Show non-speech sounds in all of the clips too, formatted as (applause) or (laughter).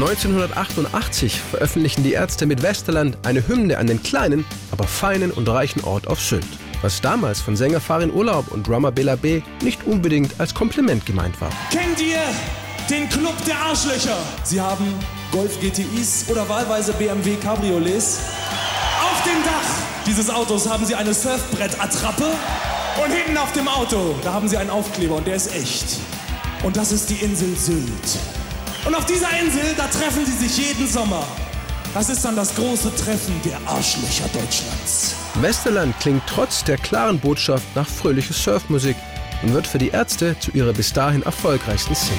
Westerland. 1988 veröffentlichen die Ärzte mit Westerland eine Hymne an den kleinen, aber feinen und reichen Ort auf Sylt. Was damals von Sänger Farin Urlaub und Drummer Bela B. nicht unbedingt als Kompliment gemeint war. Kennt ihr den Club der Arschlöcher? Sie haben Golf GTIs oder wahlweise BMW Cabriolets. Auf dem Dach dieses Autos haben sie eine Surfbrett-Attrappe und hinten auf dem Auto, da haben sie einen Aufkleber und der ist echt. Und das ist die Insel Sylt. Und auf dieser Insel, da treffen sie sich jeden Sommer. Das ist dann das große Treffen der Arschlöcher Deutschlands. Westerland klingt trotz der klaren Botschaft nach fröhlicher Surfmusik und wird für die Ärzte zu ihrer bis dahin erfolgreichsten Single.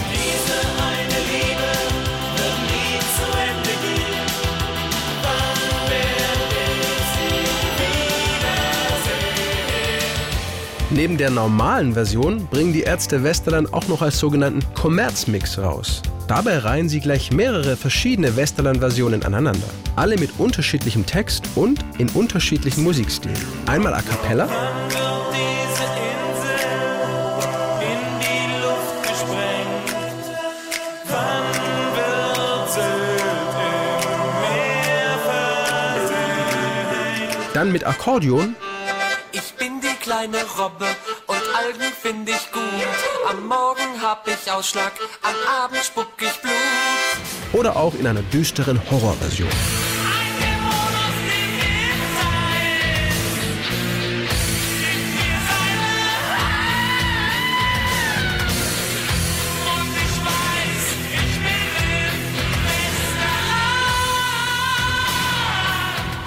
Neben der normalen Version bringen die Ärzte Westerland auch noch als sogenannten Kommerzmix raus. Dabei reihen sie gleich mehrere verschiedene Westerland-Versionen aneinander. Alle mit unterschiedlichem Text und in unterschiedlichen Musikstilen. Einmal a cappella, dann mit Akkordeon Ich bin die kleine Robbe und Algen finde ich gut. Am Morgen hab ich Ausschlag, am Abend spuck ich Blut. oder auch in einer düsteren Horrorversion.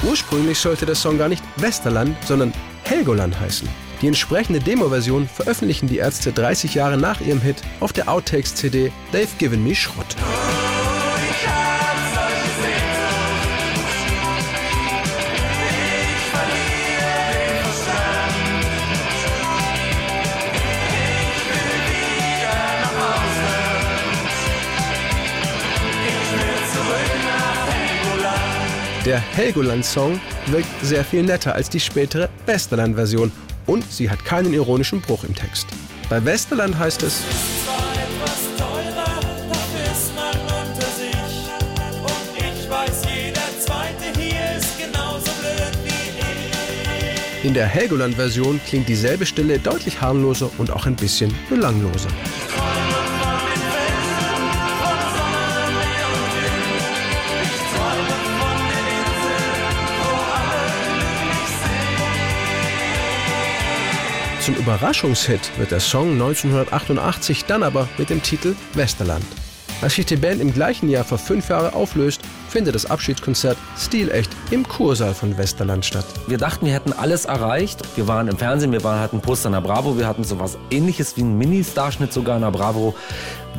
Ursprünglich sollte der Song gar nicht Westerland, sondern Helgoland heißen. Die entsprechende Demo-Version veröffentlichen die Ärzte 30 Jahre nach ihrem Hit auf der Outtakes-CD They've Given Me Schrott. Der Helgoland-Song wirkt sehr viel netter als die spätere Westerland-Version und sie hat keinen ironischen Bruch im Text. Bei Westerland heißt es, in der Helgoland-Version klingt dieselbe Stille deutlich harmloser und auch ein bisschen belangloser. Zum Überraschungshit wird der Song 1988 dann aber mit dem Titel Westerland. Als sich die Band im gleichen Jahr vor fünf Jahre auflöst, findet das Abschiedskonzert stilecht im Kursaal von Westerland statt. Wir dachten, wir hätten alles erreicht. Wir waren im Fernsehen, wir waren, hatten Poster in der Bravo, wir hatten sowas ähnliches wie einen Mini-Starschnitt sogar in der Bravo.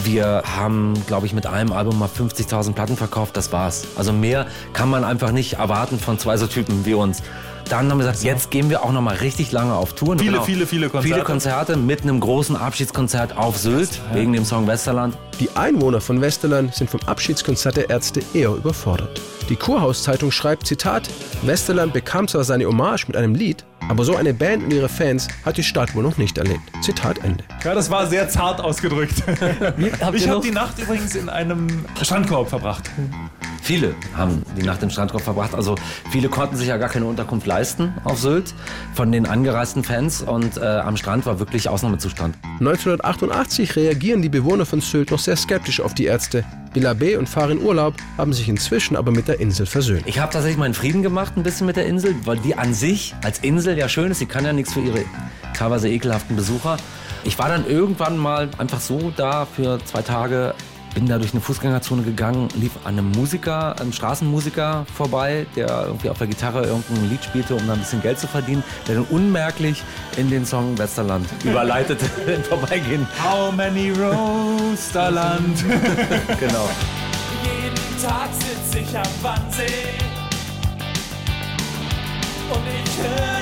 Wir haben, glaube ich, mit einem Album mal 50.000 Platten verkauft, das war's. Also mehr kann man einfach nicht erwarten von zwei so Typen wie uns. Dann haben wir gesagt, jetzt gehen wir auch noch mal richtig lange auf Tour. Viele, viele, viele Konzerte. Viele Konzerte mit einem großen Abschiedskonzert auf Sylt, wegen dem Song Westerland. Die Einwohner von Westerland sind vom Abschiedskonzert der Ärzte eher überfordert. Die Kurhauszeitung schreibt, Zitat, Westerland bekam zwar seine Hommage mit einem Lied, aber so eine Band und ihre Fans hat die Stadt wohl noch nicht erlebt. Zitat Ende. Ja, das war sehr zart ausgedrückt. ich habe die Nacht übrigens in einem Strandkorb verbracht. Viele haben die Nacht im Strandkorb verbracht. Also viele konnten sich ja gar keine Unterkunft leisten auf Sylt von den angereisten Fans und äh, am Strand war wirklich Ausnahmezustand. 1988 reagieren die Bewohner von Sylt noch sehr skeptisch auf die Ärzte. Billa B. und Farin Urlaub haben sich inzwischen aber mit der Insel versöhnt. Ich habe tatsächlich meinen Frieden gemacht ein bisschen mit der Insel, weil die an sich als Insel ja schön ist. Sie kann ja nichts für ihre teilweise ekelhaften Besucher. Ich war dann irgendwann mal einfach so da für zwei Tage, bin da durch eine Fußgängerzone gegangen, lief an einem Musiker, einem Straßenmusiker vorbei, der irgendwie auf der Gitarre irgendein Lied spielte, um da ein bisschen Geld zu verdienen, der dann unmerklich in den Song Westerland (laughs) überleitete im Vorbeigehen. How many Roasterland? (laughs) Genau. Jeden Tag sitz ich am Wannsee und ich höre